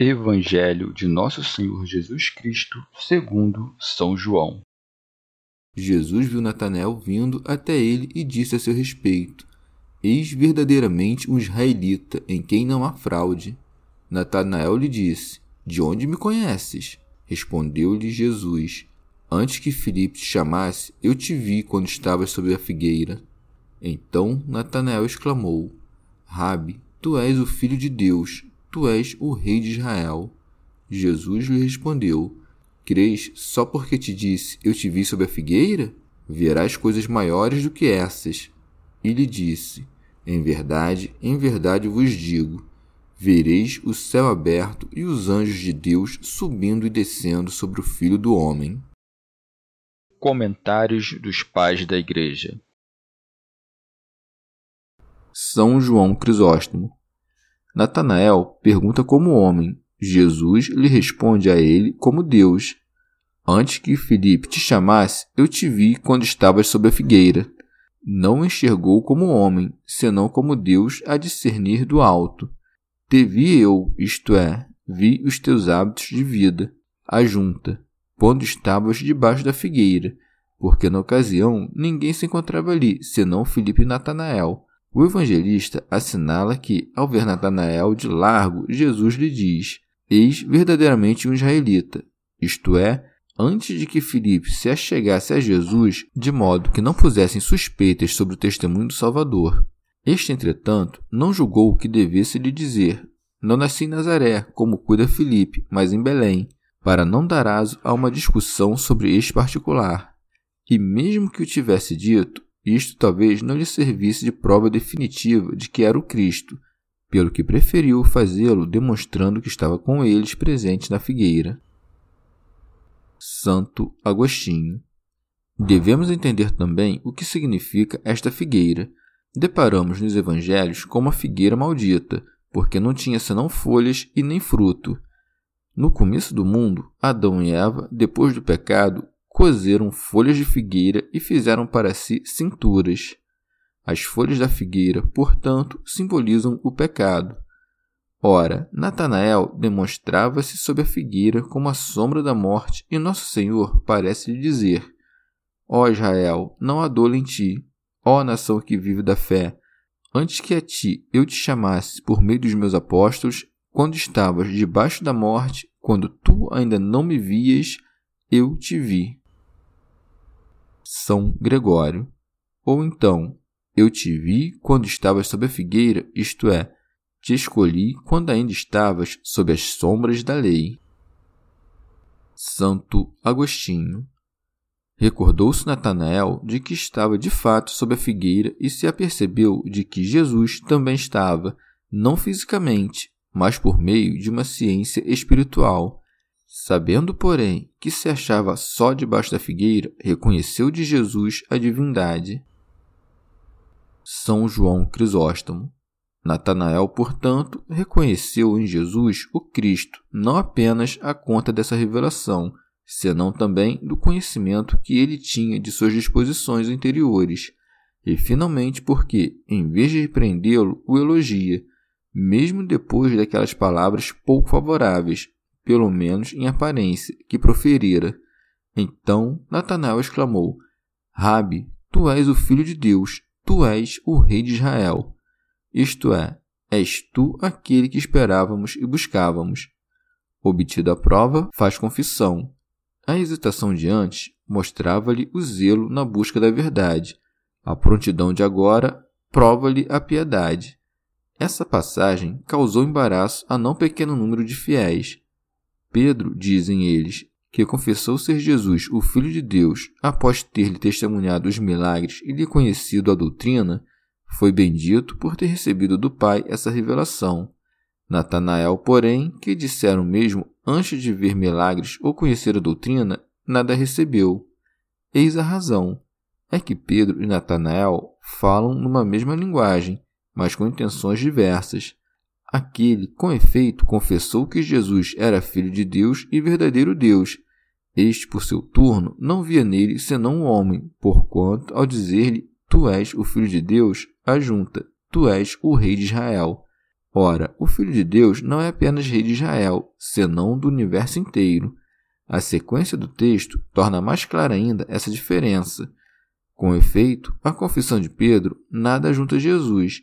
Evangelho de Nosso Senhor Jesus Cristo, segundo São João. Jesus viu Natanael vindo até ele e disse a seu respeito: Eis verdadeiramente um israelita em quem não há fraude. Natanael lhe disse: De onde me conheces? Respondeu-lhe Jesus: Antes que Filipe te chamasse, eu te vi quando estavas sob a figueira. Então Natanael exclamou: Rabi, tu és o filho de Deus, Tu és o Rei de Israel. Jesus lhe respondeu: Crês só porque te disse, eu te vi sob a figueira? Verás coisas maiores do que essas. E lhe disse: Em verdade, em verdade vos digo: vereis o céu aberto e os anjos de Deus subindo e descendo sobre o Filho do Homem. Comentários dos Pais da Igreja São João Crisóstomo Natanael pergunta como homem. Jesus lhe responde a ele como Deus. Antes que Filipe te chamasse, eu te vi quando estavas sob a figueira. Não enxergou como homem, senão como Deus a discernir do alto. Te vi eu, isto é, vi os teus hábitos de vida, a junta, quando estavas debaixo da figueira, porque na ocasião ninguém se encontrava ali, senão Filipe e Natanael. O evangelista assinala que, ao ver Natanael de largo, Jesus lhe diz: Eis verdadeiramente um israelita, isto é, antes de que Filipe se achegasse a Jesus, de modo que não pusessem suspeitas sobre o testemunho do Salvador. Este, entretanto, não julgou o que devesse lhe dizer: Não nasci em Nazaré, como cuida Filipe, mas em Belém, para não dar aso a uma discussão sobre este particular. E mesmo que o tivesse dito, isto talvez não lhe servisse de prova definitiva de que era o Cristo, pelo que preferiu fazê-lo demonstrando que estava com eles presente na figueira. Santo Agostinho. Devemos entender também o que significa esta figueira. Deparamos nos evangelhos com uma figueira maldita, porque não tinha senão folhas e nem fruto. No começo do mundo, Adão e Eva, depois do pecado, cozeram folhas de figueira e fizeram para si cinturas. As folhas da figueira, portanto, simbolizam o pecado. Ora, Natanael demonstrava-se sob a figueira como a sombra da morte, e Nosso Senhor parece lhe dizer: Ó Israel, não há dolo em ti, ó nação que vive da fé, antes que a ti eu te chamasse por meio dos meus apóstolos, quando estavas debaixo da morte, quando tu ainda não me vias, eu te vi. São Gregório. Ou então, eu te vi quando estavas sob a figueira, isto é, te escolhi quando ainda estavas sob as sombras da lei. Santo Agostinho. Recordou-se Natanael de que estava de fato sob a figueira e se apercebeu de que Jesus também estava, não fisicamente, mas por meio de uma ciência espiritual, Sabendo, porém, que se achava só debaixo da figueira, reconheceu de Jesus a divindade. São João Crisóstomo. Natanael, portanto, reconheceu em Jesus o Cristo, não apenas a conta dessa revelação, senão também do conhecimento que ele tinha de suas disposições interiores, e finalmente porque, em vez de repreendê-lo, o elogia, mesmo depois daquelas palavras pouco favoráveis, pelo menos em aparência, que proferira. Então Natanael exclamou: Rabi, tu és o filho de Deus, tu és o rei de Israel. Isto é, és tu aquele que esperávamos e buscávamos. Obtida a prova, faz confissão. A hesitação de antes mostrava-lhe o zelo na busca da verdade. A prontidão de agora prova-lhe a piedade. Essa passagem causou embaraço a não pequeno número de fiéis. Pedro, dizem eles, que confessou ser Jesus o Filho de Deus após ter-lhe testemunhado os milagres e lhe conhecido a doutrina, foi bendito por ter recebido do Pai essa revelação. Natanael, porém, que disseram mesmo antes de ver milagres ou conhecer a doutrina, nada recebeu. Eis a razão. É que Pedro e Natanael falam numa mesma linguagem, mas com intenções diversas. Aquele, com efeito, confessou que Jesus era filho de Deus e verdadeiro Deus. Este, por seu turno, não via nele senão um homem, porquanto, ao dizer-lhe, Tu és o filho de Deus, ajunta, Tu és o rei de Israel. Ora, o filho de Deus não é apenas rei de Israel, senão do universo inteiro. A sequência do texto torna mais clara ainda essa diferença. Com efeito, a confissão de Pedro nada junta a Jesus,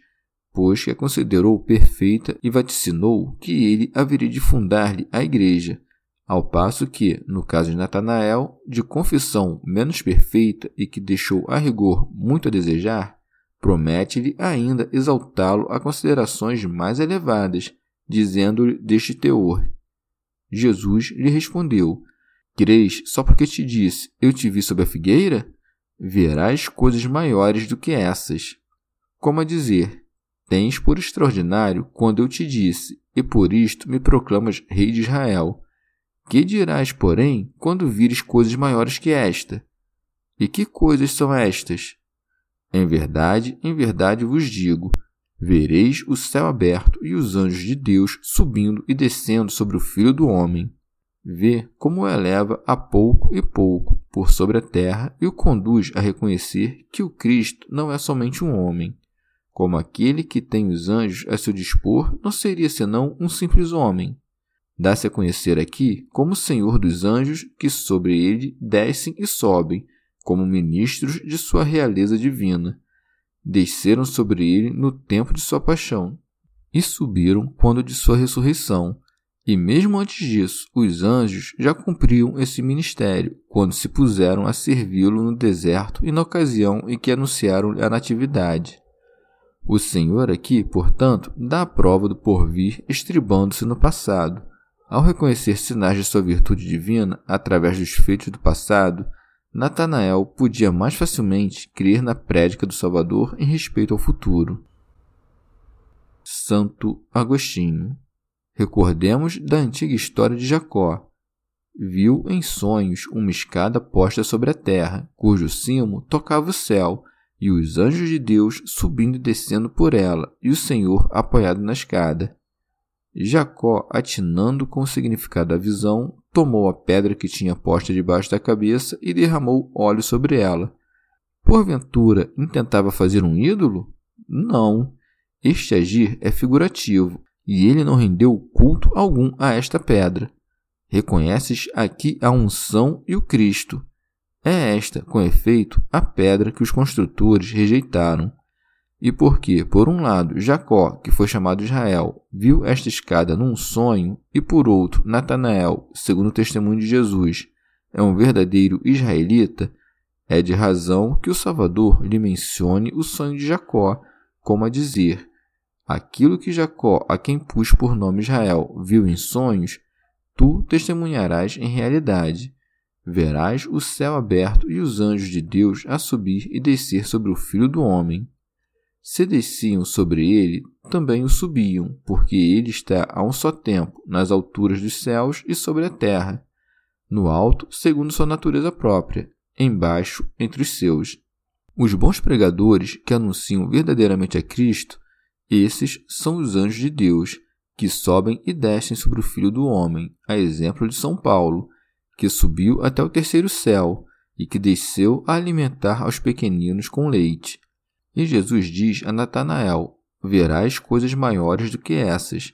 pois que a considerou perfeita e vaticinou que ele haveria de fundar-lhe a igreja, ao passo que, no caso de Natanael, de confissão menos perfeita e que deixou a rigor muito a desejar, promete-lhe ainda exaltá-lo a considerações mais elevadas, dizendo-lhe deste teor. Jesus lhe respondeu: Crês só porque te disse, eu te vi sob a figueira? Verás coisas maiores do que essas. Como a dizer, tens por extraordinário quando eu te disse, e por isto me proclamas rei de Israel. Que dirás, porém, quando vires coisas maiores que esta? E que coisas são estas? Em verdade, em verdade vos digo: vereis o céu aberto e os anjos de Deus subindo e descendo sobre o Filho do Homem. Vê como eleva a pouco e pouco por sobre a terra e o conduz a reconhecer que o Cristo não é somente um homem, como aquele que tem os anjos a seu dispor não seria senão um simples homem. Dá-se a conhecer aqui como Senhor dos anjos que sobre ele descem e sobem, como ministros de sua realeza divina. Desceram sobre ele no tempo de sua paixão, e subiram quando de sua ressurreição. E mesmo antes disso, os anjos já cumpriam esse ministério, quando se puseram a servi-lo no deserto e na ocasião em que anunciaram a natividade. O Senhor aqui, portanto, dá a prova do porvir estribando-se no passado. Ao reconhecer sinais de sua virtude divina através dos feitos do passado, Natanael podia mais facilmente crer na prédica do Salvador em respeito ao futuro. Santo Agostinho Recordemos da antiga história de Jacó. Viu em sonhos uma escada posta sobre a terra, cujo cimo tocava o céu, e os anjos de Deus subindo e descendo por ela, e o Senhor apoiado na escada. Jacó, atinando com o significado da visão, tomou a pedra que tinha posta debaixo da cabeça e derramou óleo sobre ela. Porventura, intentava fazer um ídolo? Não. Este agir é figurativo, e ele não rendeu culto algum a esta pedra. Reconheces aqui a unção e o Cristo. É esta, com efeito, a pedra que os construtores rejeitaram. E porque, por um lado, Jacó, que foi chamado Israel, viu esta escada num sonho, e por outro, Natanael, segundo o testemunho de Jesus, é um verdadeiro israelita, é de razão que o Salvador lhe mencione o sonho de Jacó, como a dizer: Aquilo que Jacó, a quem pus por nome Israel, viu em sonhos, tu testemunharás em realidade verás o céu aberto e os anjos de Deus a subir e descer sobre o filho do homem. Se desciam sobre ele, também o subiam, porque ele está a um só tempo nas alturas dos céus e sobre a terra, no alto, segundo sua natureza própria, embaixo, entre os seus. Os bons pregadores que anunciam verdadeiramente a Cristo, esses são os anjos de Deus, que sobem e descem sobre o Filho do Homem, a exemplo de São Paulo, que subiu até o terceiro céu e que desceu a alimentar aos pequeninos com leite. E Jesus diz a Natanael: Verás coisas maiores do que essas,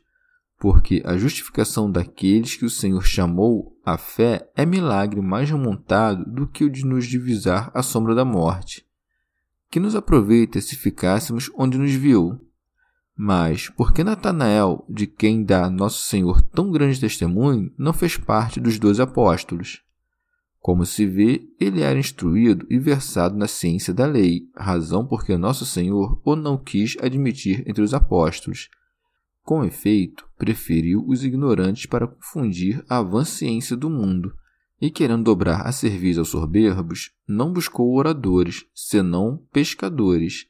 porque a justificação daqueles que o Senhor chamou à fé é milagre mais remontado do que o de nos divisar a sombra da morte. Que nos aproveita se ficássemos onde nos viu. Mas, porque Natanael, de quem dá Nosso Senhor tão grande testemunho, não fez parte dos doze apóstolos? Como se vê, ele era instruído e versado na ciência da lei, razão porque Nosso Senhor o não quis admitir entre os apóstolos. Com efeito, preferiu os ignorantes para confundir a vã ciência do mundo, e querendo dobrar a serviço aos soberbos, não buscou oradores, senão pescadores.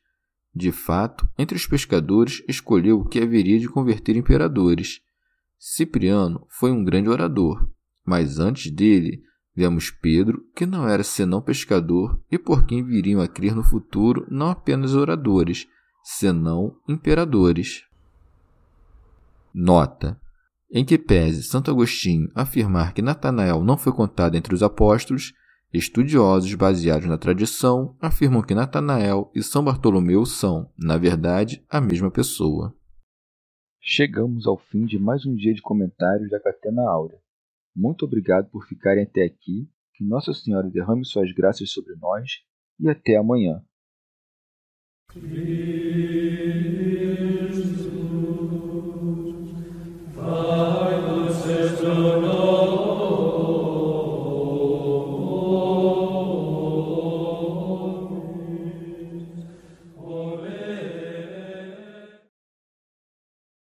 De fato, entre os pescadores, escolheu o que haveria de converter imperadores. Cipriano foi um grande orador, mas antes dele vemos Pedro, que não era senão pescador e por quem viriam a crer no futuro não apenas oradores, senão imperadores. Nota: em que pese Santo Agostinho afirmar que Natanael não foi contado entre os apóstolos, estudiosos baseados na tradição afirmam que Natanael e São Bartolomeu são, na verdade, a mesma pessoa. Chegamos ao fim de mais um dia de comentários da Catena Áurea. Muito obrigado por ficarem até aqui, que Nossa Senhora derrame suas graças sobre nós e até amanhã. Sister